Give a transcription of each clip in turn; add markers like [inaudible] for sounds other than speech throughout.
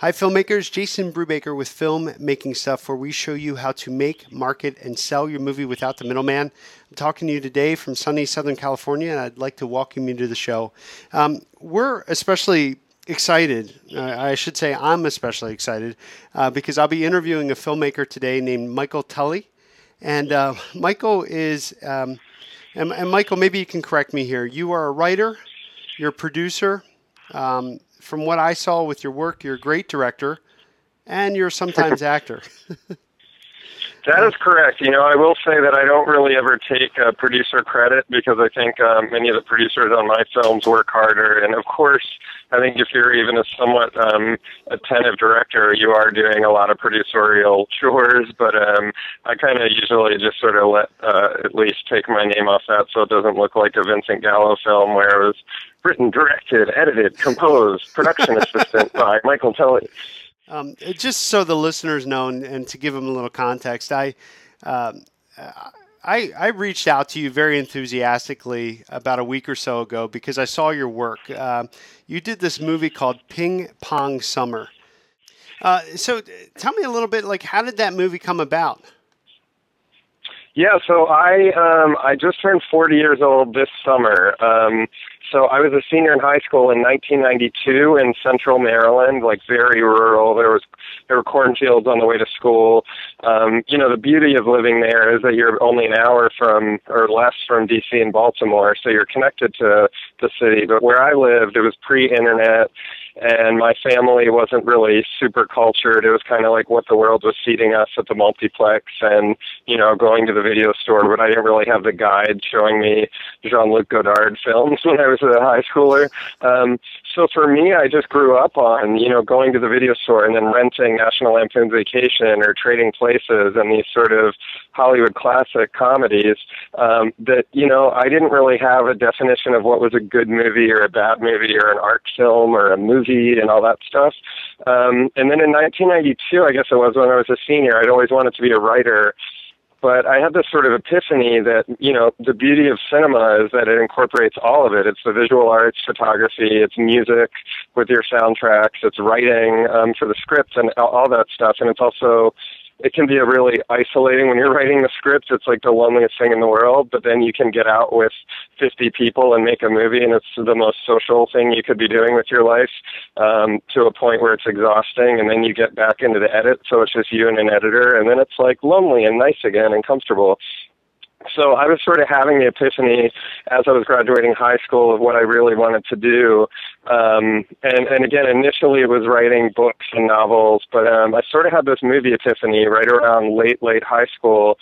Hi, filmmakers. Jason Brubaker with Film Making Stuff, where we show you how to make, market, and sell your movie without the middleman. I'm talking to you today from sunny Southern California, and I'd like to welcome you to the show. Um, we're especially excited. Uh, I should say I'm especially excited uh, because I'll be interviewing a filmmaker today named Michael Tully. And uh, Michael is, um, and, and, Michael, maybe you can correct me here. You are a writer, you're a producer, um, from what I saw with your work, you're a great director, and you're sometimes actor. [laughs] That is correct. You know, I will say that I don't really ever take uh, producer credit because I think um, many of the producers on my films work harder. And of course, I think if you're even a somewhat um, attentive director, you are doing a lot of producerial [laughs] chores. But um, I kind of usually just sort of let uh, at least take my name off that so it doesn't look like a Vincent Gallo film where it was written, directed, edited, composed, production assistant [laughs] by Michael Tully. Um, just so the listeners know, and, and, to give them a little context, I, um, I, I reached out to you very enthusiastically about a week or so ago because I saw your work. Uh, you did this movie called Ping Pong Summer. Uh, so, tell me a little bit, like, how did that movie come about? Yeah, so I um, I just turned 40 years old this summer. Um, so I was a senior in high school in 1992 in Central Maryland, like very rural. There was there were cornfields on the way to school. Um, you know, the beauty of living there is that you're only an hour from or less from DC and Baltimore, so you're connected to the city. But where I lived, it was pre-internet and my family wasn't really super cultured. It was kind of like what the world was feeding us at the multiplex and, you know, going to the video store, but I didn't really have the guide showing me Jean-Luc Godard [laughs] films when I was a high schooler. Um, so for me, I just grew up on, you know, going to the video store and then renting National Lampoon's Vacation or Trading Places and these sort of Hollywood classic comedies um, that, you know, I didn't really have a definition of what was a good movie or a bad movie or an art film or a movie and all that stuff. Um, and then in 1992, I guess it was when I was a senior, I'd always wanted to be a writer. But I had this sort of epiphany that, you know, the beauty of cinema is that it incorporates all of it. It's the visual arts, photography, it's music with your soundtracks, it's writing um, for the script and all that stuff. And it's also it can be a really isolating when you're writing the script it's like the loneliest thing in the world but then you can get out with 50 people and make a movie and it's the most social thing you could be doing with your life um, to a point where it's exhausting and then you get back into the edit so it's just you and an editor and then it's like lonely and nice again and comfortable so I was sort of having the epiphany as I was graduating high school of what I really wanted to do. Um, and, and again, initially it was writing books and novels, but um, I sort of had this movie epiphany right around late, late high school.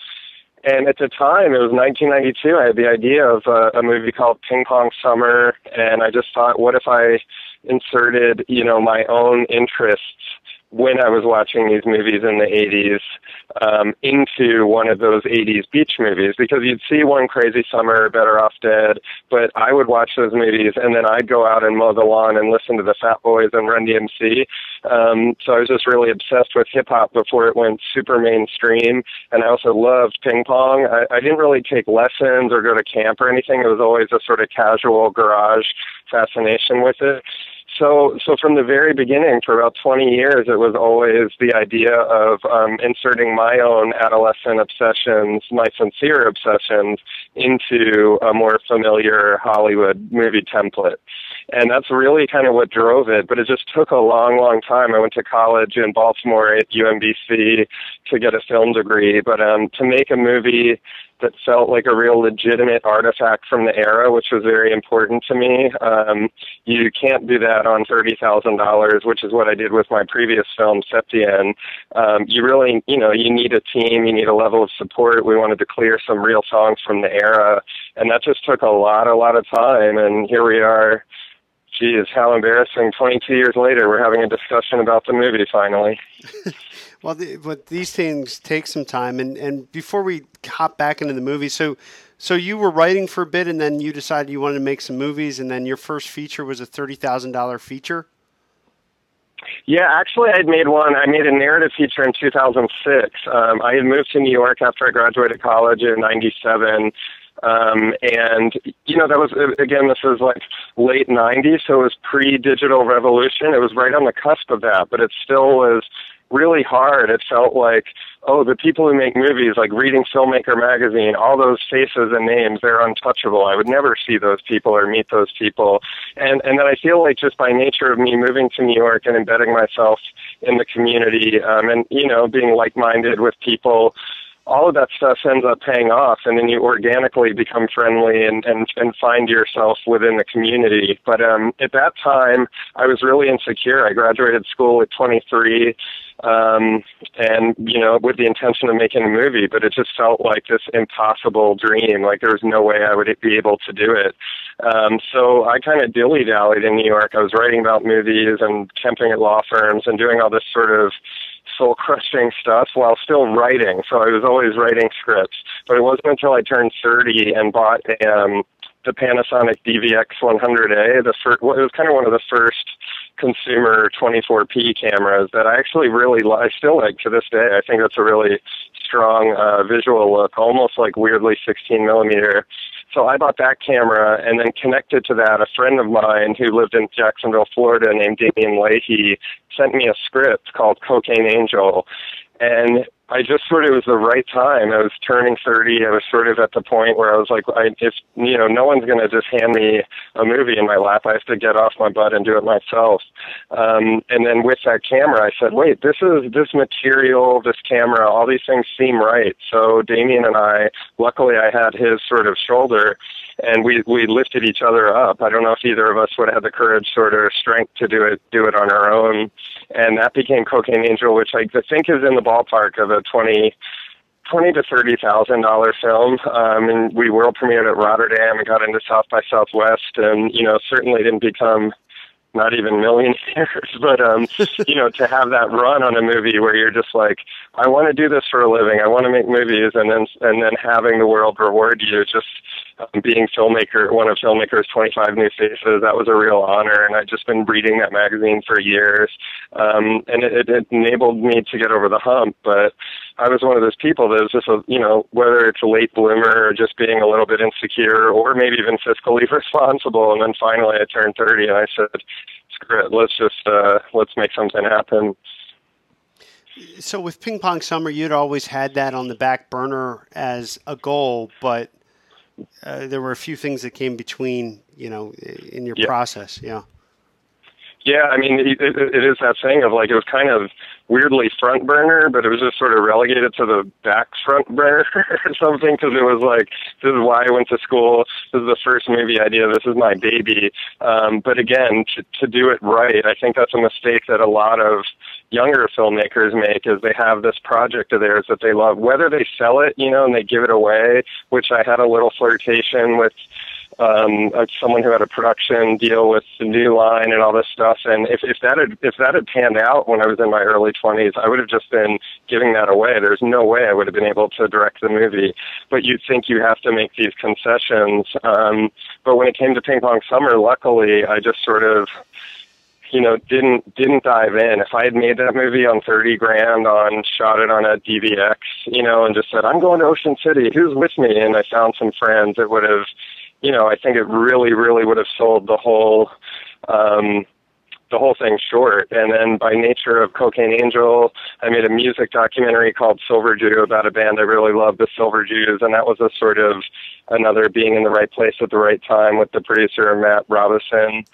And at the time, it was 1992, I had the idea of a, a movie called Ping Pong Summer, and I just thought, what if I inserted, you know, my own interests when I was watching these movies in the 80s um, into one of those 80s beach movies because you'd see One Crazy Summer, Better Off Dead, but I would watch those movies and then I'd go out and mow the lawn and listen to the Fat Boys and Run DMC. Um, so I was just really obsessed with hip hop before it went super mainstream. And I also loved ping pong. I, I didn't really take lessons or go to camp or anything. It was always a sort of casual garage fascination with it. So, so from the very beginning, for about 20 years, it was always the idea of um, inserting my own adolescent obsessions, my sincere obsessions, into a more familiar Hollywood movie template. And that's really kind of what drove it. But it just took a long, long time. I went to college in Baltimore at UMBC to get a film degree. But um, to make a movie that felt like a real legitimate artifact from the era, which was very important to me. Um, you can't do that on thirty thousand dollars, which is what I did with my previous film, Septien. Um, you really, you know, you need a team, you need a level of support. We wanted to clear some real songs from the era, and that just took a lot, a lot of time. And here we are. Geez, how embarrassing! Twenty-two years later, we're having a discussion about the movie finally. [laughs] Well, the, but these things take some time, and, and before we hop back into the movie, so so you were writing for a bit, and then you decided you wanted to make some movies, and then your first feature was a thirty thousand dollar feature. Yeah, actually, I'd made one. I made a narrative feature in 2006. Um, I had moved to New York after I graduated college in '97 Um, and you know that was again this was like late '90s, so it was pre-digital revolution. It was right on the cusp of that, but it still was really hard. It felt like, oh, the people who make movies, like reading Filmmaker magazine, all those faces and names, they're untouchable. I would never see those people or meet those people. And and then I feel like just by nature of me moving to New York and embedding myself in the community, um, and you know, being like-minded with people all of that stuff ends up paying off and then you organically become friendly and and and find yourself within the community. But um at that time i was really insecure. I graduated school at 23 um and you know with the intention of making a movie but it just felt like this impossible dream like there was no way i would be able to do it. Um so i kind of dilly dallied in new york. I was writing about movies and temping at law firms and doing all this sort of soul crushing stuff while still writing. So I was always writing scripts. But it wasn't until I turned 30 and bought um, the Panasonic DVX 100A. The first, well, it was kind of one of the first consumer 24p cameras that I actually really I still like to this day. I think that's a really strong uh, visual look, almost like weirdly 16 millimeter. So I bought that camera and then connected to that a friend of mine who lived in Jacksonville, Florida named Damian Lahey sent me a script called Cocaine Angel. And I just sort of it was the right time. I was turning 30. I was sort of at the point where I was like, I, if you know, no one's going to just hand me a movie in my lap. I have to get off my butt and do it myself. Um, and then with that camera, I said, wait, this is this material, this camera, all these things seem right. So Damian and I, luckily, I had his sort of shoulder and we we lifted each other up. I don't know if either of us would have the courage, sort of strength to do it do it on our own, and that became Cocaine Angel, which I think is in the ballpark of a twenty twenty to thirty thousand dollar film. Um, and we world premiered at Rotterdam and got into South by Southwest, and you know certainly didn't become not even millionaires, [laughs] but um, [laughs] you know, to have that run on a movie where you're just like, I want to do this for a living, I want to make movies, and then and then having the world reward you, just being filmmaker, one of filmmakers' 25 New Faces, that was a real honor, and I'd just been reading that magazine for years, um, and it, it enabled me to get over the hump. But I was one of those people that was just a, you know, whether it's a late bloomer or just being a little bit insecure, or maybe even fiscally [laughs] responsible, and then finally I turned 30, and I said, screw it, let's just uh, let's make something happen. So with Ping Pong Summer, you'd always had that on the back burner as a goal, but uh, there were a few things that came between, you know, in your yeah. process. Yeah. Yeah, I mean, it, it, is that thing of like it was kind of weirdly front burner, but it was just sort of relegated to the back front burner [laughs] or something because it was like this is why I went to school. This is the first movie idea. This is my baby. Um, but again, to, to do it right, I think that's a mistake that a lot of younger filmmakers make is they have this project of theirs that they love, whether they sell it, you know, and they give it away, which I had a little flirtation with um, someone who had a production deal with the new line and all this stuff. And if, if that had if that had panned out when I was in my early twenties, I would have just been giving that away. There's no way I would have been able to direct the movie. But you'd think you have to make these concessions. Um, but when it came to Ping Pong Summer, luckily, I just sort of you know, didn't didn't dive in. If I had made that movie on thirty grand on shot it on a DVX, you know, and just said, I'm going to Ocean City, who's with me? And I found some friends, it would have you know, I think it really, really would have sold the whole um, the whole thing short. And then by nature of Cocaine Angel, I made a music documentary called Silver Jew about a band I really loved, the Silver Jews, and that was a sort of another being in the right place at the right time with the producer Matt Robison.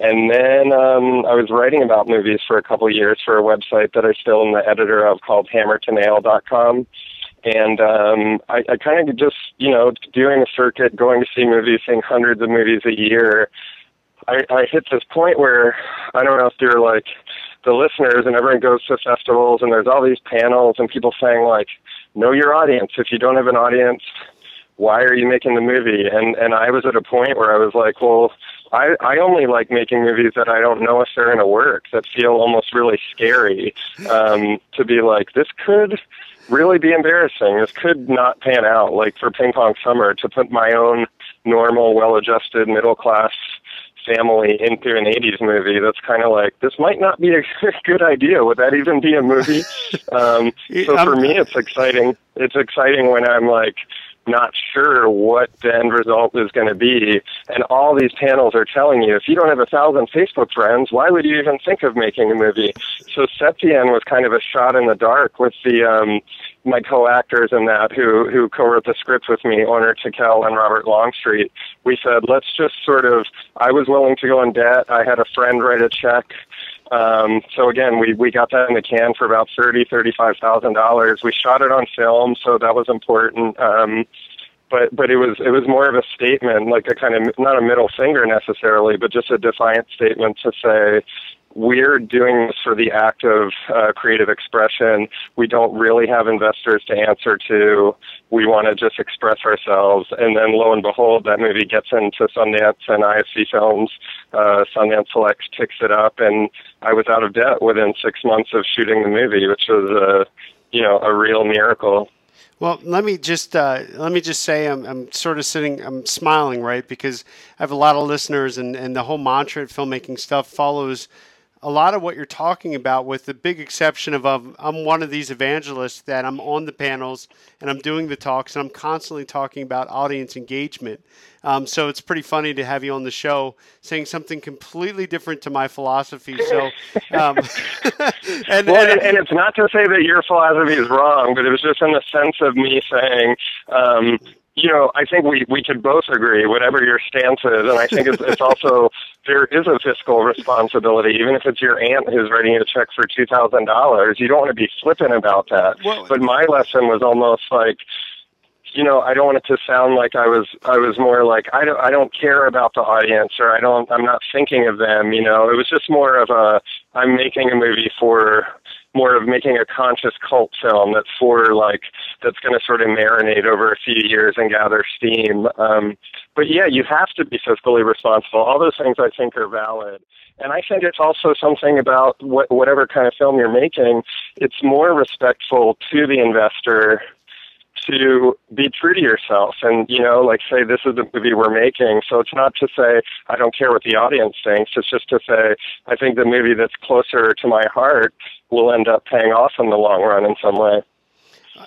And then um, I was writing about movies for a couple of years for a website that I still am the editor of called HammerToNail.com and um, I, I kind of just you know doing a circuit, going to see movies, seeing hundreds of movies a year. I, I hit this point where I don't know if you're like the listeners and everyone goes to festivals and there's all these panels and people saying like know your audience. If you don't have an audience, why are you making the movie? And and I was at a point where I was like, well, I I only like making movies that I don't know if they're gonna work, that feel almost really scary. Um, to be like, this could really be embarrassing. This could not pan out. Like for Ping Pong Summer, to put my own normal, well-adjusted, middle-class family into an 80s movie that's kind of like this might not be [laughs] a good idea would that even be a movie [laughs] um so for me it's exciting it's exciting when i'm like not sure what the end result is going to be. And all these panels are telling you, if you don't have a thousand Facebook friends, why would you even think of making a movie? So Septien was kind of a shot in the dark with the, um, my co-actors in that who, who co-wrote the script with me, Onur Tekel and Robert Longstreet. We said, let's just sort of, I was willing to go in debt. I had a friend write a check um, so again, we we got that in the can for about thirty thirty five thousand dollars. We shot it on film, so that was important. Um, but but it was it was more of a statement, like a kind of not a middle finger necessarily, but just a defiant statement to say we're doing this for the act of uh, creative expression. We don't really have investors to answer to. We want to just express ourselves. And then lo and behold, that movie gets into Sundance and IFC Films. Uh, Sundance Select picks it up, and I was out of debt within six months of shooting the movie, which was a, you know, a real miracle. Well, let me just uh, let me just say I'm, I'm sort of sitting I'm smiling right? Because I have a lot of listeners and, and the whole mantra at filmmaking stuff follows a lot of what you're talking about, with the big exception of, of I'm one of these evangelists that I'm on the panels and I'm doing the talks and I'm constantly talking about audience engagement. Um, so it's pretty funny to have you on the show saying something completely different to my philosophy. So, um, [laughs] and, well, and, and, it's not to say that your philosophy is wrong, but it was just in the sense of me saying, um, you know, I think we, we could both agree, whatever your stance is, and I think it's, it's [laughs] also there is a fiscal responsibility, even if it's your aunt who's writing a check for two thousand dollars. You don't want to be flippant about that. Well, but my lesson was almost like, you know, I don't want it to sound like I was I was more like I don't I don't care about the audience or I don't I'm not thinking of them. You know, it was just more of a I'm making a movie for more of making a conscious cult film that's for like that's going to sort of marinate over a few years and gather steam. Um, but yeah, you have to be fiscally responsible. All those things I think are valid. And I think it's also something about what, whatever kind of film you're making, it's more respectful to the investor to be true to yourself and you know like say this is the movie we're making. So it's not to say i don't care what the audience thinks. It's just to say i think the movie that's closer to my heart will end up paying off in the long run in some way.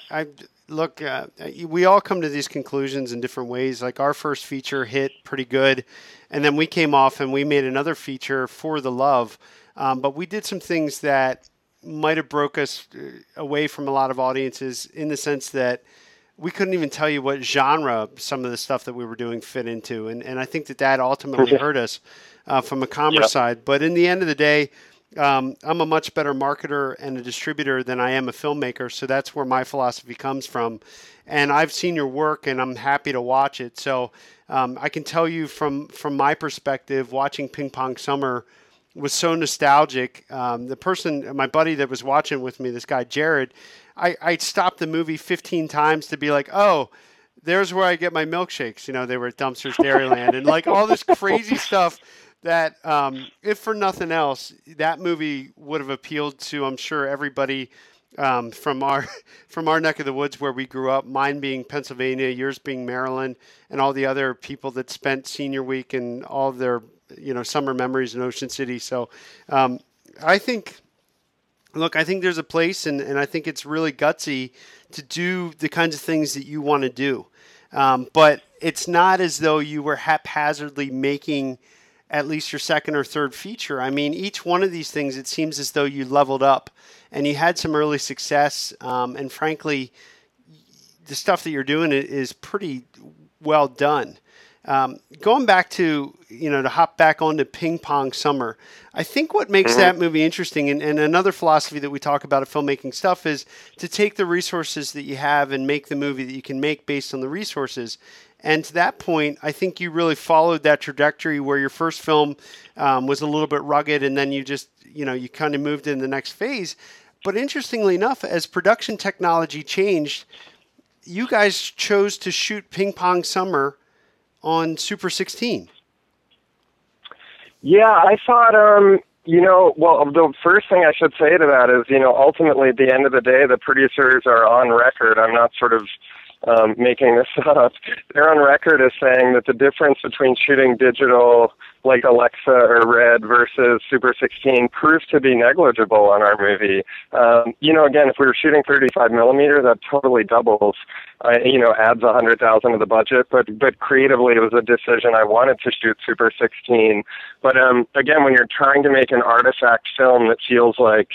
I look uh, we all come to these conclusions in different ways. Like our first feature hit pretty good and then we came off and we made another feature for the love. Um, but we did some things that might have broke us uh, away from a lot of audiences in the sense that we couldn't even tell you what genre some of the stuff that we were doing fit into, and and I think that that ultimately hurt us uh, from a commerce yep. side. But in the end of the day, um, I'm a much better marketer and a distributor than I am a filmmaker, so that's where my philosophy comes from. And I've seen your work, and I'm happy to watch it. So um, I can tell you from from my perspective, watching Ping Pong Summer was so nostalgic. Um, the person, my buddy that was watching with me, this guy Jared, I, I stopped the movie 15 times to be like, oh, there's where I get my milkshakes. You know, they were at Dumser's Dairyland and like all this crazy [laughs] stuff that, um, if for nothing else, that movie would have appealed to, I'm sure, everybody um, from our [laughs] from our neck of the woods where we grew up. Mine being Pennsylvania, yours being Maryland, and all the other people that spent senior week and all their you know summer memories in Ocean City. So um, I think, look, I think there's a place, and, and I think it's really gutsy to do the kinds of things that you want to do. Um, but it's not as though you were haphazardly making at least your second or third feature. I mean, each one of these things, it seems as though you leveled up and you had some early success. Um, and frankly, the stuff that you're doing is pretty well done. Um, going back to you know to hop back onto Ping Pong Summer, I think what makes mm-hmm. that movie interesting, and, and, another philosophy that we talk about at filmmaking stuff is to take the resources that you have and make the movie that you can make based on the resources. And to that point, I think you really followed that trajectory where your first film um, was a little bit rugged, and then you just you know you kind of moved in the next phase. But interestingly enough, as production technology changed, you guys chose to shoot Ping Pong Summer on Super 16? Yeah, I thought, um, you know, well, the first thing I should say to that is, you know, ultimately at the end of the day, the producers are on record. I'm not sort of um, making this [laughs] up. They're on record as saying that the difference between shooting digital like Alexa or Red versus Super 16 proves to be negligible on our movie. Um, you know, again, if we were shooting 35 millimeter, that totally doubles. Uh, you know, adds a hundred thousand to the budget. But but creatively, it was a decision. I wanted to shoot Super 16. But um, again, when you're trying to make an artifact film that feels like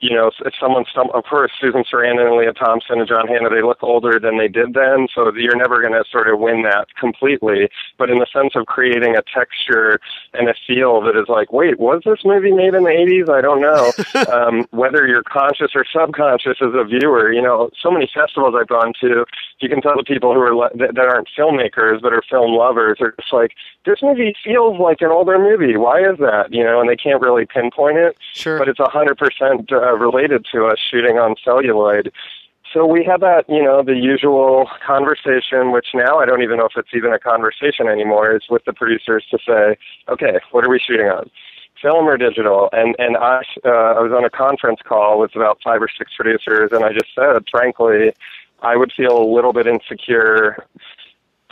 you know, if someone stum- of course, Susan Sarandon and Lea Thompson and John Hannah, they look older than they did then, so you're never going to sort of win that completely. But in the sense of creating a texture and a feel that is like, wait, was this movie made in the 80s? I don't know. [laughs] um, whether you're conscious or subconscious as a viewer, you know, so many festivals I've gone to, you can tell the people who are le- that, that aren't filmmakers but are film lovers are just like, this movie feels like an older movie. Why is that? You know, and they can't really pinpoint it. Sure. But it's a hundred percent uh, related to us shooting on celluloid. So we had that, you know, the usual conversation, which now I don't even know if it's even a conversation anymore, is with the producers to say, okay, what are we shooting on? Film or digital? And and I uh, I was on a conference call with about five or six producers, and I just said, frankly, I would feel a little bit insecure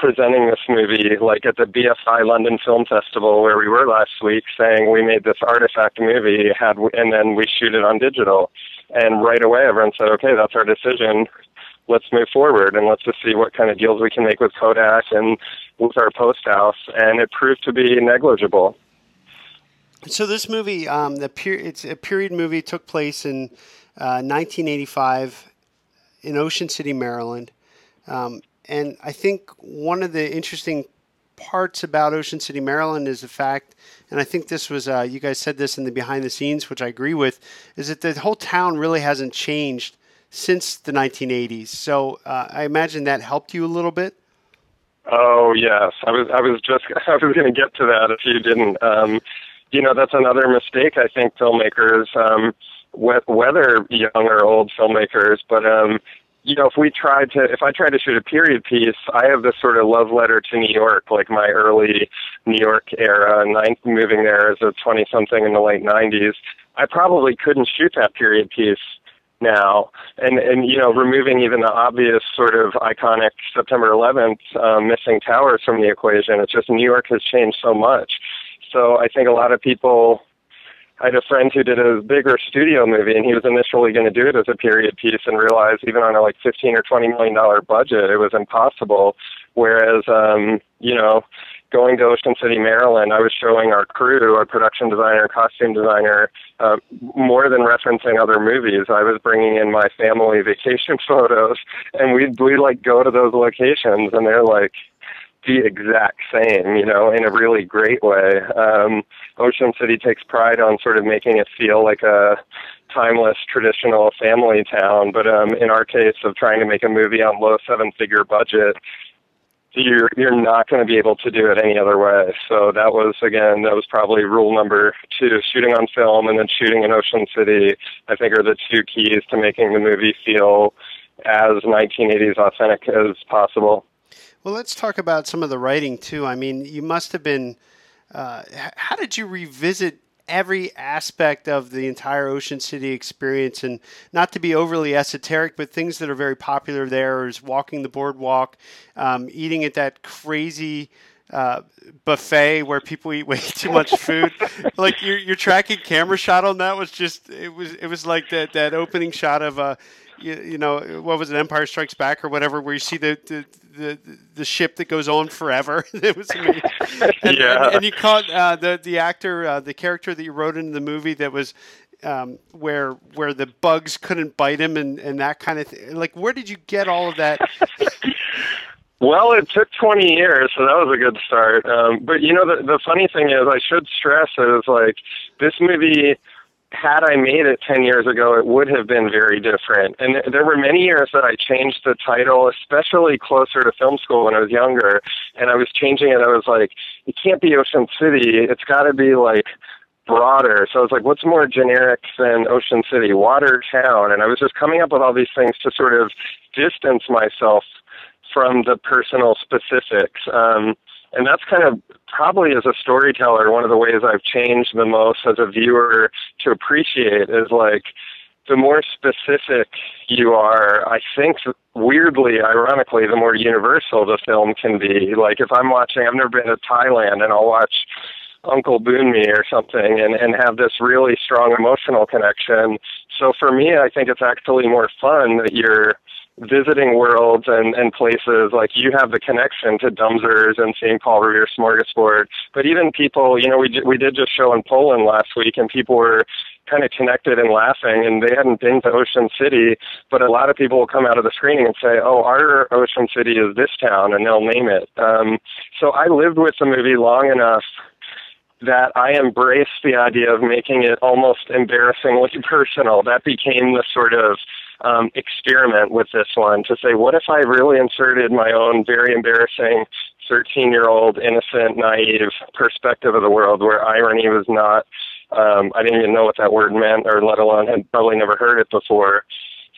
presenting this movie like at the BFI London Film Festival where we were last week saying we made this artifact movie had and then we shoot it on digital. And right away everyone said okay that's our decision. Let's move forward and let's just see what kind of deals we can make with Kodak and with our post house. And it proved to be negligible. So this movie um, the per- it's a period movie took place in uh, 1985 in Ocean City Maryland. Um, and I think one of the interesting parts about Ocean City, Maryland is the fact, and I think this was, uh, you guys said this in the behind the scenes, which I agree with, is that the whole town really hasn't changed since the 1980s. So uh, I imagine that helped you a little bit. Oh yes, I was I was just [laughs] I was going to get to that if you didn't. Um, you know that's another mistake I think filmmakers, um, whether young or old filmmakers, but um, you know, if we tried to, if I tried to shoot a period piece, I have this sort of love letter to New York, like my early New York era, ninth, moving there as a 20 something in the late 90s. I probably couldn't shoot that period piece now, and and you know, removing even the obvious sort of iconic September 11th um, missing towers from the equation. It's just New York has changed so much. So I think a lot of people I had a friend who did a bigger studio movie, and he was initially going to do it as a period piece, and realized even on a like fifteen or twenty million dollar budget, it was impossible. Whereas, um, you know, going to Ocean City, Maryland, I was showing our crew, our production designer, costume designer, uh, more than referencing other movies. I was bringing in my family [laughs] vacation photos, and we'd we like go to those locations, and they're like, the exact same, you know, in a really great way. Um, Ocean City takes pride on sort of making it feel like a timeless traditional family town, but um, in our case of trying to make a movie on low seven figure budget, you're you're not going to be able to do it any other way. So that was again that was probably rule number two: shooting on film and then shooting in Ocean City. I think are the two keys to making the movie feel as 1980s authentic as possible. Well, let's talk about some of the writing too. I mean, you must have been. Uh, how did you revisit every aspect of the entire Ocean City experience, and not to be overly esoteric, but things that are very popular there is walking the boardwalk, um, eating at that crazy. Uh, buffet where people eat way too much food. [laughs] like your your tracking camera shot on that was just it was it was like that that opening shot of uh you, you know what was it Empire Strikes Back or whatever where you see the the, the, the ship that goes on forever. [laughs] it was amazing. [laughs] And, yeah. and, and you caught uh, the the actor, uh, the character that you wrote into the movie that was um, where where the bugs couldn't bite him and, and that kind of thing. Like, where did you get all of that? [laughs] well, it took 20 years, so that was a good start. Um, but you know, the the funny thing is, I should stress is like this movie had I made it 10 years ago, it would have been very different. And there were many years that I changed the title, especially closer to film school when I was younger. And I was changing it. I was like, it can't be Ocean City. It's got to be like broader. So I was like, what's more generic than Ocean City? Water Town. And I was just coming up with all these things to sort of distance myself from the personal specifics. Um, and that's kind of probably as a storyteller one of the ways I've changed the most as a viewer to appreciate is like the more specific you are, I think weirdly, ironically, the more universal the film can be. Like if I'm watching, I've never been to Thailand, and I'll watch Uncle Boonmee or something, and and have this really strong emotional connection. So for me, I think it's actually more fun that you're visiting worlds and, and places like you have the connection to Dumsers and seeing Paul Revere Smorgasbord. But even people, you know, we we did just show in Poland last week, and people were kind of connected and laughing, and they hadn't been to Ocean City. But a lot of people will come out of the screening and say, "Oh, our Ocean City is this town," and they'll name it. Um, so I lived with the movie long enough that I embraced the idea of making it almost embarrassingly [laughs] personal. That became the sort of um, experiment with this one to say, what if I really inserted my own very embarrassing 13 year old innocent, naive perspective of the world where irony was not, um, I didn't even know what that word meant or let alone had probably never heard it before.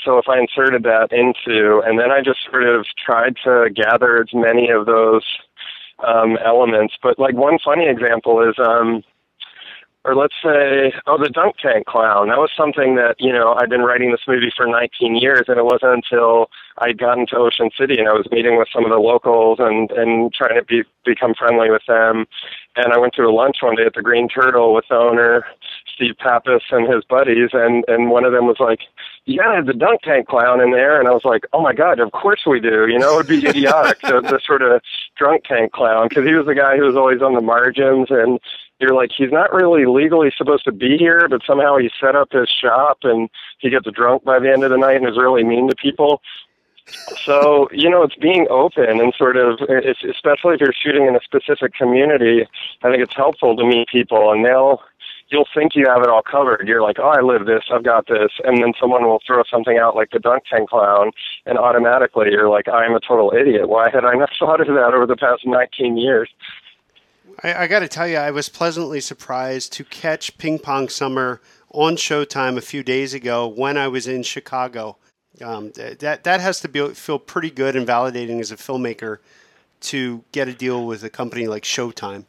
So if I inserted that into, and then I just sort of tried to gather as many of those um, elements. But like one funny example is, um, or let's say, oh, the dunk tank clown. That was something that you know I'd been writing this movie for 19 years, and it wasn't until I'd gotten to Ocean City and I was meeting with some of the locals and and trying to be become friendly with them. And I went to a lunch one day at the Green Turtle with the owner, Steve Pappas, and his buddies, and and one of them was like, "You gotta have the dunk tank clown in there," and I was like, "Oh my god, of course we do." You know, it would be [laughs] idiotic to the sort of drunk tank clown because he was the guy who was always on the margins and you're like he's not really legally supposed to be here, but somehow he set up his shop and he gets drunk by the end of the night and is really mean to people. So you know, it's being open and sort of, it's, especially if you're shooting in a specific community. I think it's helpful to meet people, and they'll you'll think you have it all covered. You're like, oh, I live this, I've got this, and then someone will throw something out like the dunk tank clown, and automatically you're like, I'm a total idiot. Why had I not [laughs] thought of that over the past 19 years? I, I got to tell you, I was pleasantly surprised to catch Ping Pong Summer on Showtime a few days ago when I was in Chicago. Um, that that has to be, feel pretty good and validating as a filmmaker to get a deal with a company like Showtime.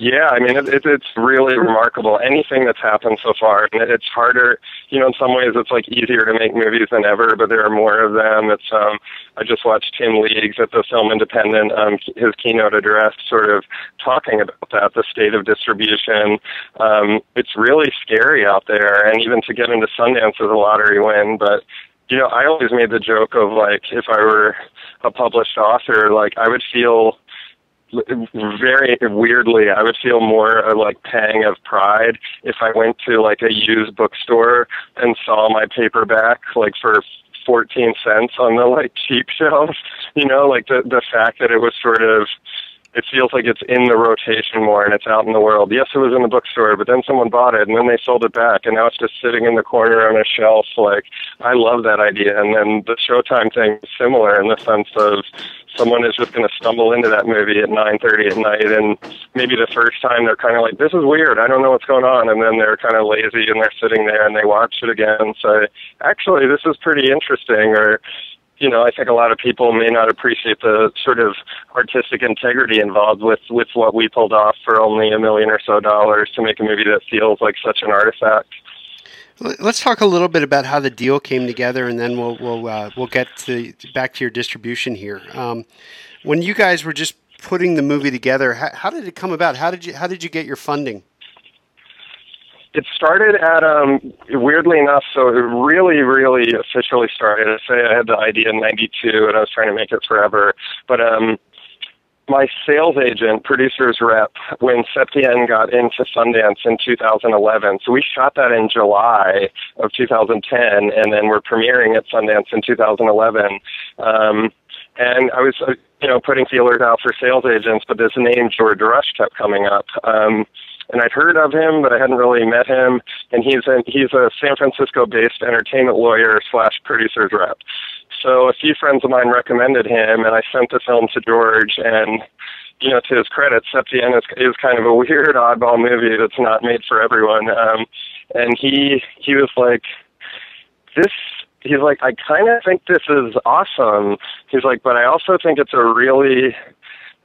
Yeah, I mean, it, it, it's really remarkable. Anything that's happened so far, and it's harder. You know, in some ways, it's like easier to make movies than ever, but there are more of them. It's um, I just watched Tim League's at the Film Independent, um, his keynote address, sort of talking about that, the state of distribution. Um, it's really scary out there, and even to get into Sundance is a lottery win. But you know, I always made the joke of like, if I were a published author, like I would feel very weirdly, I would feel more a like pang of pride if I went to like a used bookstore and saw my paperback like for 14 cents on the like cheap shelf. You know, like the the fact that it was sort of it feels like it's in the rotation more and it's out in the world. Yes, it was in the bookstore, but then someone bought it and then they sold it back and now it's just sitting in the corner on a shelf. Like, I love that idea. And then the Showtime thing is similar in the sense of someone is just going to stumble into that movie at 9:30 at night and maybe the first time they're kind of like this is weird I don't know what's going on and then they're kind of lazy and they're sitting there and they watch it again and say actually this is pretty interesting or you know, I think a lot of people may not appreciate the sort of artistic integrity involved with with what we pulled off for only a million or so dollars to make a movie that feels like such an artifact. Let's talk a little bit about how the deal came together, and then we'll we'll uh, we'll get to back to your distribution here. Um, when you guys were just putting the movie together, how, how did it come about? How did you how did you get your funding? It started at um weirdly enough so it really really officially started. I say i had the idea in 92 and i was trying to make it forever. But um my sales agent producers rep when septien got into sundance in 2011 so we shot that in july of 2010 and then we're premiering at sundance in 2011 um and i was uh, you know putting feelers out for sales agents but this name george rush kept coming up. Um and I'd heard of him, but I hadn't really met him. And he's a, he's a San Francisco-based entertainment lawyer slash producer's rep. So a few friends of mine recommended him, and I sent the film to George. And you know, to his credit, Septien is, is kind of a weird, oddball movie that's not made for everyone. Um, and he he was like, this he's like, I kind of think this is awesome. He's like, but I also think it's a really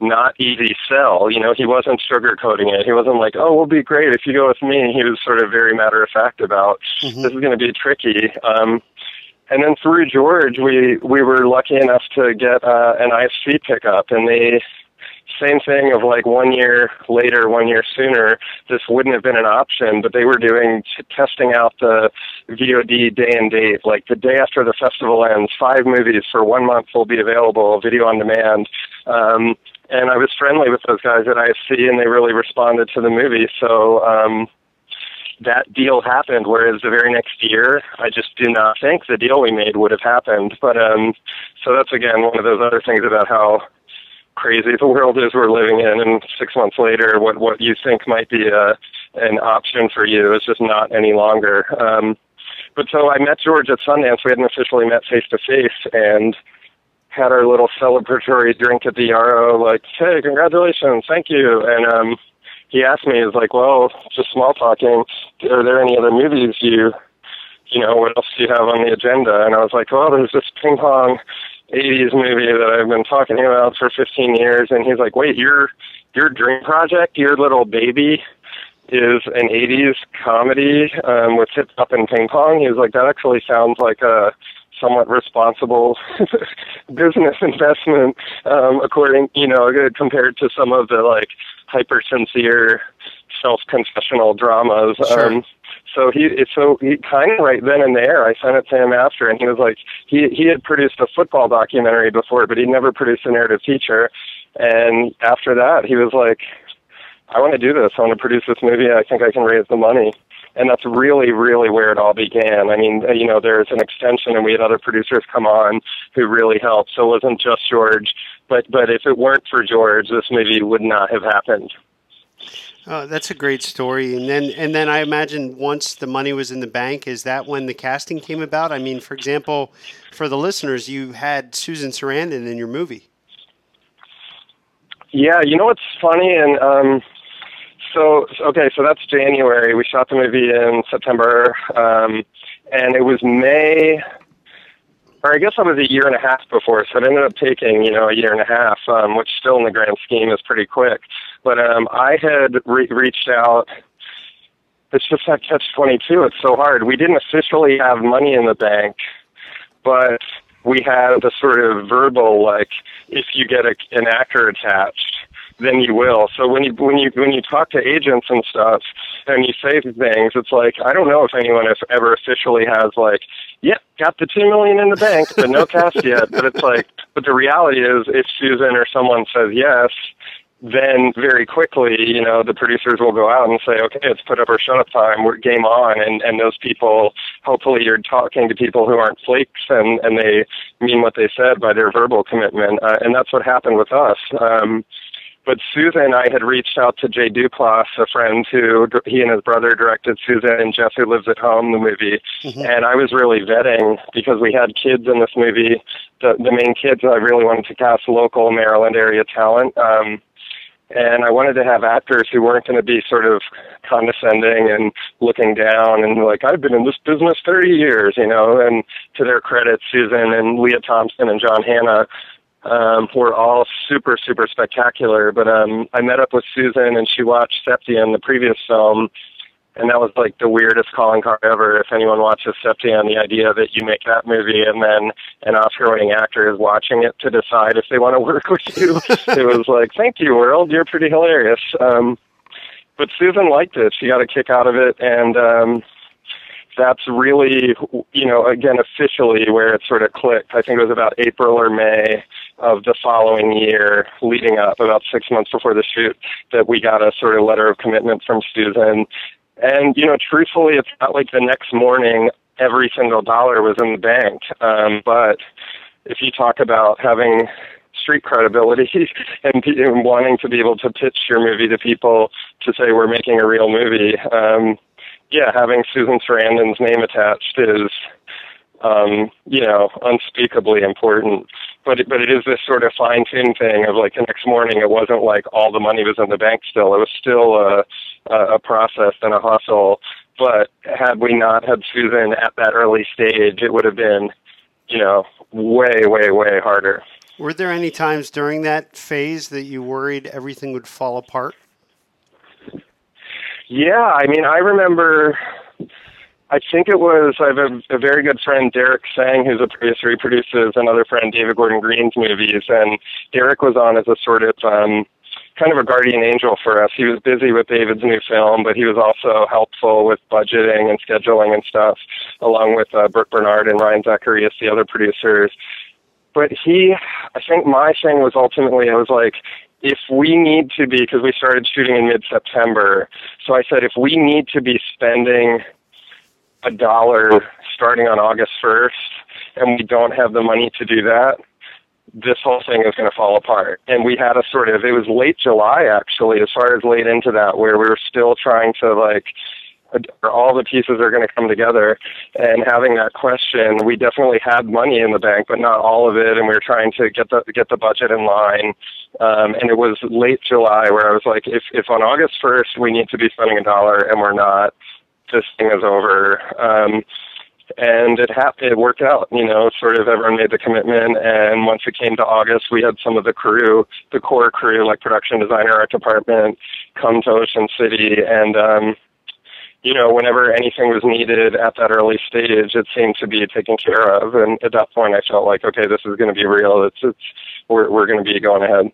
not easy sell. You know, he wasn't sugarcoating it. He wasn't like, "Oh, we'll be great if you go with me." He was sort of very matter of fact about mm-hmm. this is going to be tricky. Um, and then through George, we we were lucky enough to get uh, an IFC pickup, and they same thing of like one year later, one year sooner, this wouldn't have been an option, but they were doing t- testing out the VOD day and date. Like the day after the festival ends, five movies for one month will be available, video on demand. Um, and I was friendly with those guys at IFC, and they really responded to the movie. So um, that deal happened. Whereas the very next year, I just do not think the deal we made would have happened. But um, so that's again one of those other things about how crazy the world is we're living in and six months later what what you think might be a an option for you is just not any longer um but so I met George at Sundance we hadn't officially met face to face and had our little celebratory drink at the Yarrow like hey congratulations thank you and um he asked me he was like well just small talking are there any other movies you you know what else do you have on the agenda and I was like well there's this ping pong 80s movie that I've been talking about for 15 years. And he's like, wait, your, your dream project, your little baby is an 80s comedy um, with hip hop and ping pong. He was like, that actually sounds like a somewhat responsible [laughs] business investment, um, according, you know, compared to some of the like hyper sincere self confessional dramas. Sure. Um, so he so he kind of right then and there I sent it to him after and he was like he he had produced a football documentary before but he'd never produced a narrative feature and after that he was like I want to do this I want to produce this movie I think I can raise the money and that's really really where it all began I mean you know there's an extension and we had other producers come on who really helped so it wasn't just George but but if it weren't for George this movie would not have happened Oh, that's a great story. And then, and then I imagine once the money was in the bank, is that when the casting came about? I mean, for example, for the listeners, you had Susan Sarandon in your movie. Yeah, you know what's funny, and um, so okay, so that's January. We shot the movie in September, um, and it was May or I guess I was a year and a half before, so it ended up taking, you know, a year and a half, um, which still in the grand scheme is pretty quick. But um, I had re- reached out. It's just that catch 22. It's so hard. We didn't officially have money in the bank, but we had the sort of verbal, like, if you get a, an actor attached, then you will. So when you when you when you talk to agents and stuff, and you say things, it's like I don't know if anyone has ever officially has like, yep, got the two million in the bank, but no cast yet. But it's like, but the reality is, if Susan or someone says yes, then very quickly, you know, the producers will go out and say, okay, it's put up or shut up time. We're game on. And, and those people, hopefully you're talking to people who aren't flakes and, and they mean what they said by their verbal commitment. Uh, and that's what happened with us. Um, but Susan, and I had reached out to Jay Duplass, a friend who he and his brother directed Susan and Jeff Who Lives at Home, the movie. Mm-hmm. And I was really vetting because we had kids in this movie. The, the main kids, I really wanted to cast local Maryland area talent. Um, and I wanted to have actors who weren't going to be sort of condescending and looking down and like I've been in this business 30 years, you know. And to their credit, Susan and Lea Thompson and John Hannah um, were all super, super spectacular. But um, I met up with Susan and she watched Septien, the previous film, and that was like the weirdest calling card ever. If anyone watches Septien, the idea that you make that movie and then an Oscar-winning actor is watching it to decide if they want to [laughs] work with you, it was like, thank you, world, you're pretty hilarious. Um, but Susan liked it; she got a kick out of it, and um, that's really, you know, again, officially where it sort of clicked. I think it was about April or May of the following year, leading up about six months before the shoot, that we got a sort of letter of commitment from Susan. And, you know, truthfully, it's not like the next morning every single dollar was in the bank. Um, but if you talk about having street credibility [laughs] and, and wanting to be able to pitch your movie to people to say we're making a real movie, um, yeah, having Susan Sarandon's name attached is, um, you know, unspeakably important. But it, but it is this sort of fine tuned thing of like the next morning. It wasn't like all the money was in the bank still. It was still a a process and a hustle. But had we not had Susan at that early stage, it would have been, you know, way way way harder. Were there any times during that phase that you worried everything would fall apart? Yeah, I mean, I remember. I think it was. I have a, a very good friend, Derrick Tseng, who's a producer. He produces another friend, David Gordon Green's movies, and Derek was on as a sort of um, kind of a guardian angel for us. He was busy with David's new film, but he was also helpful with budgeting and scheduling and stuff, along with uh, Brooke Bernard and Ryan Zacharias, the other producers. But he, I think my thing was ultimately, I was like, if we need to be, because we started shooting in mid September, so I said, if we need to be spending a dollar starting on August 1st and we don't have the money to do that, this whole thing is going to fall apart. And we had a sort of, it was late July actually, as far as late into that, where we were still trying to like, all the pieces are going to come together. And having that question, we definitely had money in the bank, but not all of it. And we were trying to get the get the budget in line. Um, and it was late July where I was like, if if on August first we need to be spending a dollar and we're not, this thing is over. Um, and it happened. It worked out. You know, sort of everyone made the commitment, and once it came to August, we had some of the crew, the core crew, like production designer, art department, come to Ocean City, and um, you know, whenever anything was needed at that early stage, it seemed to be taken care of. And at that point, I felt like, okay, this is going to be real. It's, it's, we're, we're going to be going ahead.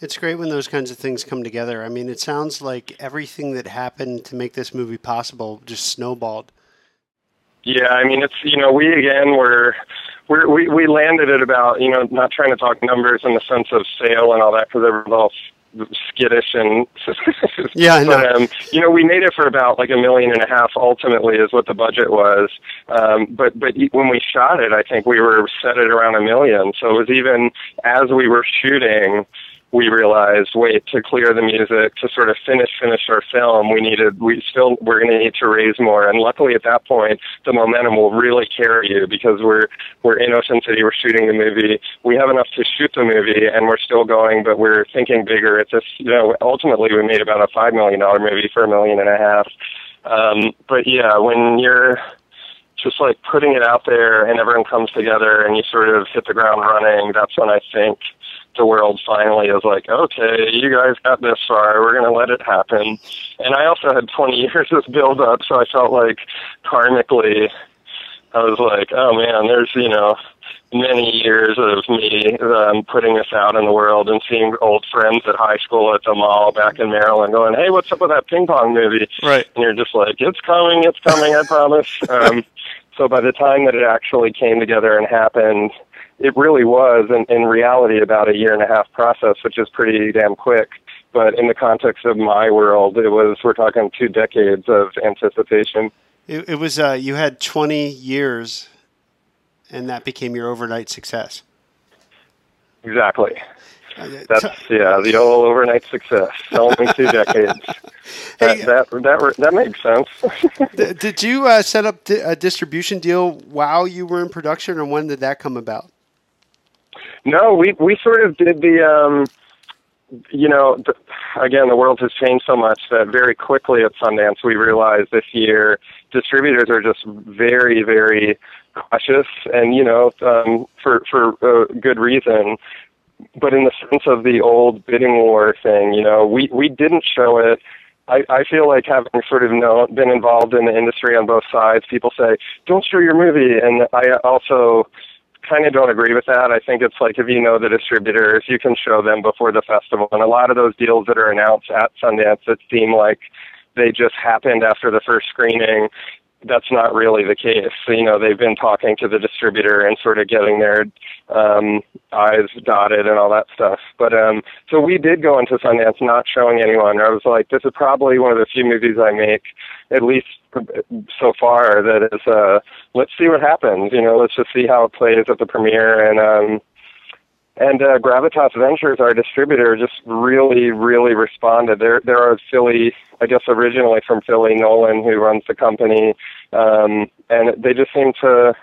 It's great when those kinds of things come together. I mean, it sounds like everything that happened to make this movie possible just snowballed. Yeah, I mean, it's you know, we again were we're, we we landed at about you know not trying to talk numbers in the sense of sale and all that because everyone's all skittish and [laughs] yeah, I know. But, um, you know, we made it for about like a million and a half. Ultimately, is what the budget was. Um, but but when we shot it, I think we were set at around a million. So it was even as we were shooting, we realized, wait, to clear the music, to sort of finish finish our film, we needed we still we're going to need to raise more. And luckily, at that point, the momentum will really carry you because we're we're in Ocean City, we're shooting the movie, we have enough to shoot the movie, and we're still going, but we're thinking bigger. It's just you know, ultimately, we made about a five million dollar movie for a million and a half. Um, but yeah, when you're just like putting it out there and everyone comes together and you sort of hit the ground running, that's when I think the world finally is like, okay, you guys got this far, we're going to let it happen. And I also had 20 [laughs] years of build up, so I felt like karmically, I was like, oh man, there's, you know, many years of me um, putting this out in the world and seeing old friends at high school at the mall back in Maryland going, hey, what's up with that ping pong movie? Right. And you're just like, it's coming, it's coming, I promise. [laughs] Um, so by the time that it actually came together and happened, it really was, in, in reality, about a year and a half process, which is pretty damn quick. But in the context of my world, it was we're talking two decades of anticipation. It, it was uh, you had 20 years, and that became your overnight success. Exactly. Uh, That's yeah, the old overnight success. Only two [laughs] decades. That, hey, that that that makes sense. [laughs] did you uh, set up a distribution deal while you were in production, or when did that come about? No, we we sort of did the. Um, you know, the, again, the world has changed so much that very quickly at Sundance we realized this year distributors are just very, very cautious, and you know, um, for for uh, good reason. But in the sense of the old bidding war thing, you know, we we didn't show it. I, I feel like having sort of known, been involved in the industry on both sides, people say, "Don't show your movie," and I also kind of don't agree with that. I think it's like if you know the distributors, you can show them before the festival. And a lot of those deals that are announced at Sundance that seem like they just happened after the first screening, that's not really the case. You know, they've been talking to the distributor and sort of getting their um, I's dotted and all that stuff. But um, so we did go into Sundance not showing anyone. I was like, this is probably one of the few movies I make, at least so far, that is. Uh, let's see what happens. You know, let's just see how it plays at the premiere and. um and uh, Gravitas Ventures, our distributor, just really, really responded. There, there are Philly, I guess originally from Philly, Nolan, who runs the company, um, and they just seem to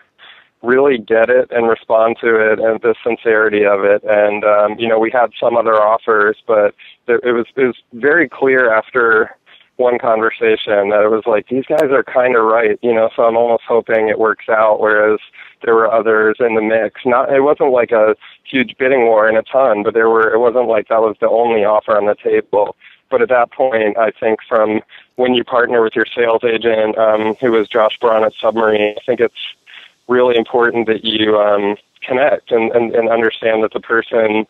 really get it and respond to it and the sincerity of it. And um, you know, we had some other offers, but there, it was it was very clear after one conversation that it was like these guys are kind of right, you know. So I'm almost hoping it works out. Whereas there were others in the mix. Not it wasn't like a huge bidding war in a ton, but there were. It wasn't like that was the only offer on the table. But at that point, I think from when you partner with your sales agent, um, who was Josh Braun at Submarine, I think it's really important that you um, connect and, and, and understand that the person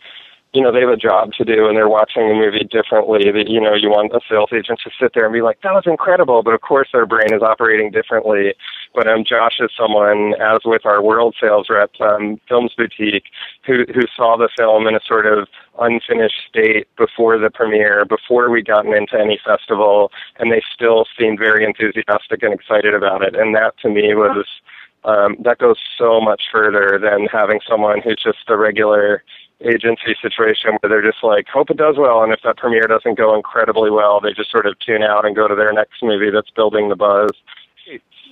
you know, they have a job to do and they're watching the movie differently. That you know, you want a sales agent to sit there and be like, "That was incredible," but of course their brain is operating differently. But um, Josh is someone, as with our world sales rep, um, Films Boutique, who who saw the film in a sort of unfinished state before the premiere, before we gotten into any festival, and they still seemed very enthusiastic and excited about it. And that to me was. Um, that goes so much further than having someone who's just a regular agency situation where they're just like, hope it does well, and if that premiere doesn't go incredibly well, they just sort of tune out and go to their next movie that's building the buzz.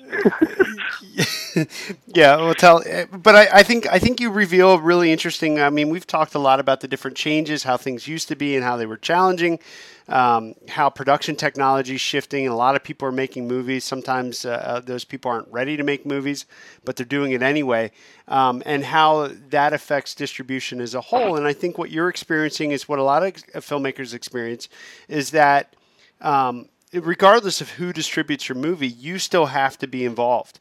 [laughs] yeah, well, tell. But I, I, think I think you reveal really interesting. I mean, we've talked a lot about the different changes, how things used to be, and how they were challenging. Um, how production technology is shifting, and a lot of people are making movies. Sometimes uh, uh, those people aren't ready to make movies, but they're doing it anyway. Um, and how that affects distribution as a whole. And I think what you're experiencing is what a lot of filmmakers experience is that. Um, regardless of who distributes your movie, you still have to be involved.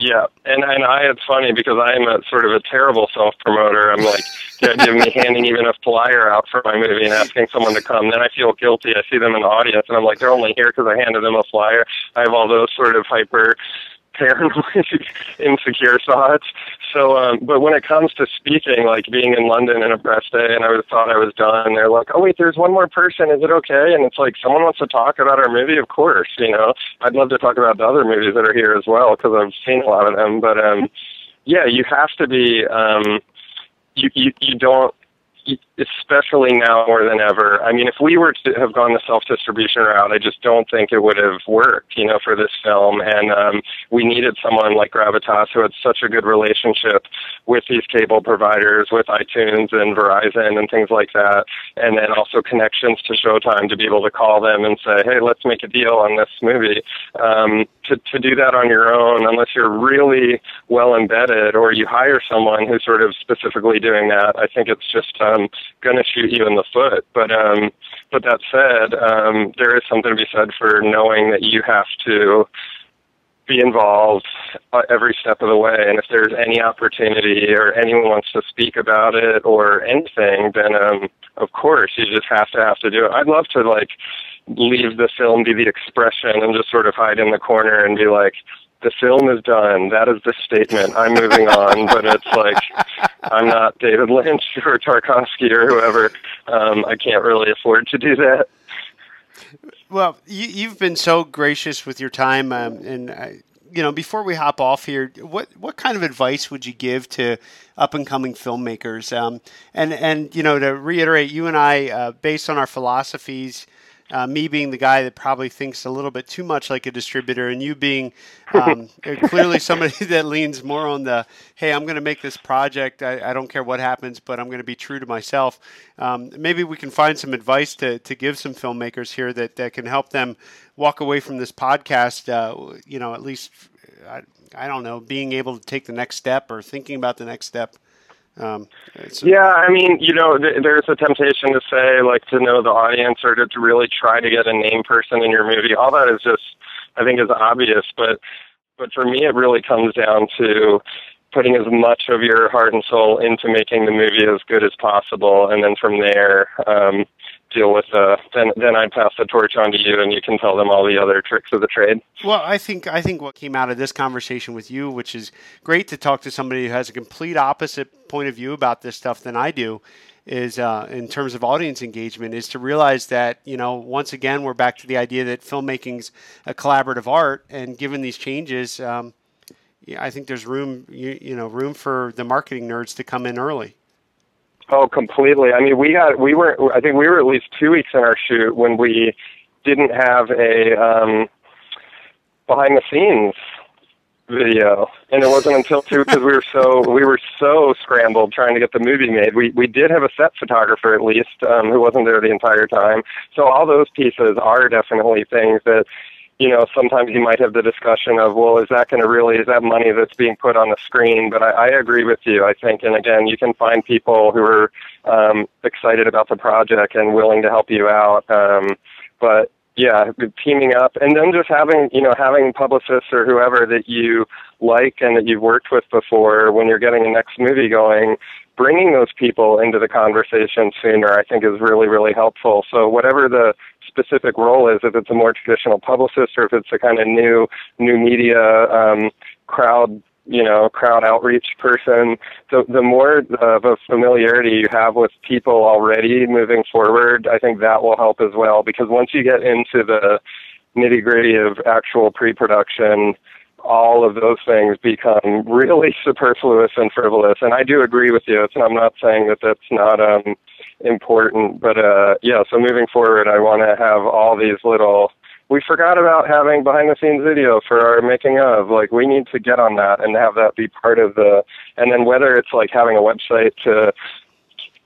Yeah, and and I it's funny because I'm a sort of a terrible self promoter. I'm like, of me handing even a flyer out for my movie and asking someone to come, then I feel guilty. I see them in the audience, and I'm like, they're only here because I handed them a flyer. I have all those sort of hyper paranoid, [laughs] insecure thoughts. So, um, but when it comes to speaking, like being in London in a press day, and I was, thought I was done, they're like, "Oh wait, there's one more person. Is it okay?" And it's like, someone wants to talk about our movie. Of course, you know, I'd love to talk about the other movies that are here as well because I've seen a lot of them. But um, yeah, you have to be. Um, you, you you don't especially now more than ever. I mean, if we were to have gone the self-distribution route, I just don't think it would have worked, you know, for this film. And um, we needed someone like Gravitas who had such a good relationship with these cable providers, with iTunes and Verizon and things like that, and then also connections to Showtime to be able to call them and say, hey, let's make a deal on this movie. Um, to, to do that on your own, unless you're really well embedded or you hire someone who's sort of specifically doing that, I think it's just um, to shoot you in the foot. But um, but that said, um, there is something to be said for knowing that you have to be involved uh, every step of the way. And if there's any opportunity or anyone wants to speak about it or anything, then um, of course you just have to have to do it. I'd love to like leave the film be the expression and just sort of hide in the corner and be like, the film is done. That is the statement. I'm moving on, but it's like I'm not David Lynch or Tarkovsky or whoever. Um, I can't really afford to do that. Well, you, have been so gracious with your time, um, and I, you know, before we hop off here, what what kind of advice would you give to up and coming filmmakers? Um, and and you know, to reiterate, you and I, uh, based on our philosophies uh, me being the guy that probably thinks a little bit too much like a distributor, and you being [laughs] um, clearly somebody [laughs] that leans more on the, hey, I'm going to make this project. I, I, don't care what happens, but I'm going to be true to myself. Um, maybe we can find some advice to, to give some filmmakers here that, that can help them walk away from this podcast, uh, you know, at least, I, I don't know, being able to take the next step or thinking about the next step. Um, yeah, I mean, you know, th- there's a temptation to say, like, to know the audience or to, to really try to get a name person in your movie. All that is just, I think, is obvious. But, but for me, it really comes down to putting as much of your heart and soul into making the movie as good as possible, and then from there, um, deal with uh, then then I'd pass the torch on to you and you can tell them all the other tricks of the trade. Well, I think I think what came out of this conversation with you, which is great to talk to somebody who has a complete opposite point of view about this stuff than I do, is uh, in terms of audience engagement, is to realize that you know once again we're back to the idea that filmmaking's a collaborative art, and given these changes. Um, I think there's room, you, you know, room for the marketing nerds to come in early. Oh, completely. I mean, we got we were I think we were at least two weeks in our shoot when we didn't have a um, behind the scenes video, and it wasn't until two because we were so we were so scrambled trying to get the movie made. We we did have a set photographer at least um, who wasn't there the entire time. So all those pieces are definitely things that you know, sometimes you might have the discussion of, well, is that going to really, is that money that's being put on the screen? But I, I agree with you, I think. And again, you can find people who are um, excited about the project and willing to help you out. Um, but yeah, teaming up and then just having, you know, having publicists or whoever that you like and that you've worked with before when you're getting a next movie going, bringing those people into the conversation sooner, I think is really, really helpful. So whatever the specific role is, if it's a more traditional publicist or if it's a kind of new new media um, crowd you know crowd outreach person the the more of a familiarity you have with people already moving forward i think that will help as well. Because once you get into the nitty gritty of actual pre-production all of those things become really [laughs] superfluous and frivolous. And i do agree with you. It's, i'm not saying that that's not um important. But uh, yeah, so moving forward, I want to have all these little. We forgot about having behind the scenes video for our making of. Like we need to get on that and have that be part of the. And then whether it's like having a website to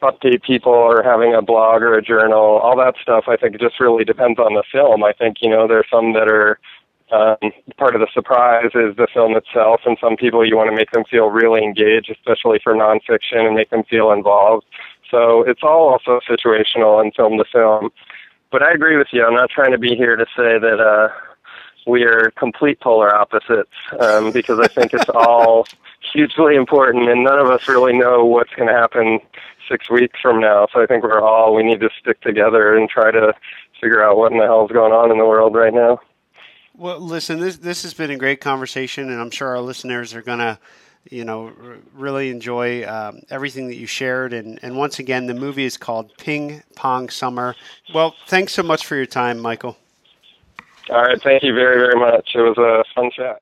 update people or having a blog or a journal, all that stuff, I think just really depends on the film. I think you know there's some that are um, part of the surprise is the film itself, and some people you want to make them feel really engaged, especially for nonfiction, and make them feel involved. So it's all also situational and film to film. But I agree with you. I'm not trying to be here to say that uh, we are complete polar opposites um, because I think it's all [laughs] hugely important, and none of us really know what's going to happen six weeks from now. So I think we're all we need to stick together and try to figure out what in the hell is going on in the world right now. Well, listen, this this has been a great conversation, and I'm sure our listeners are going to you know, really enjoy um, everything that you shared. And, and once again, the movie is called Ping Pong Summer. Well, thanks so much for your time, Michael. All right. Thank you very, very much. It was a fun chat.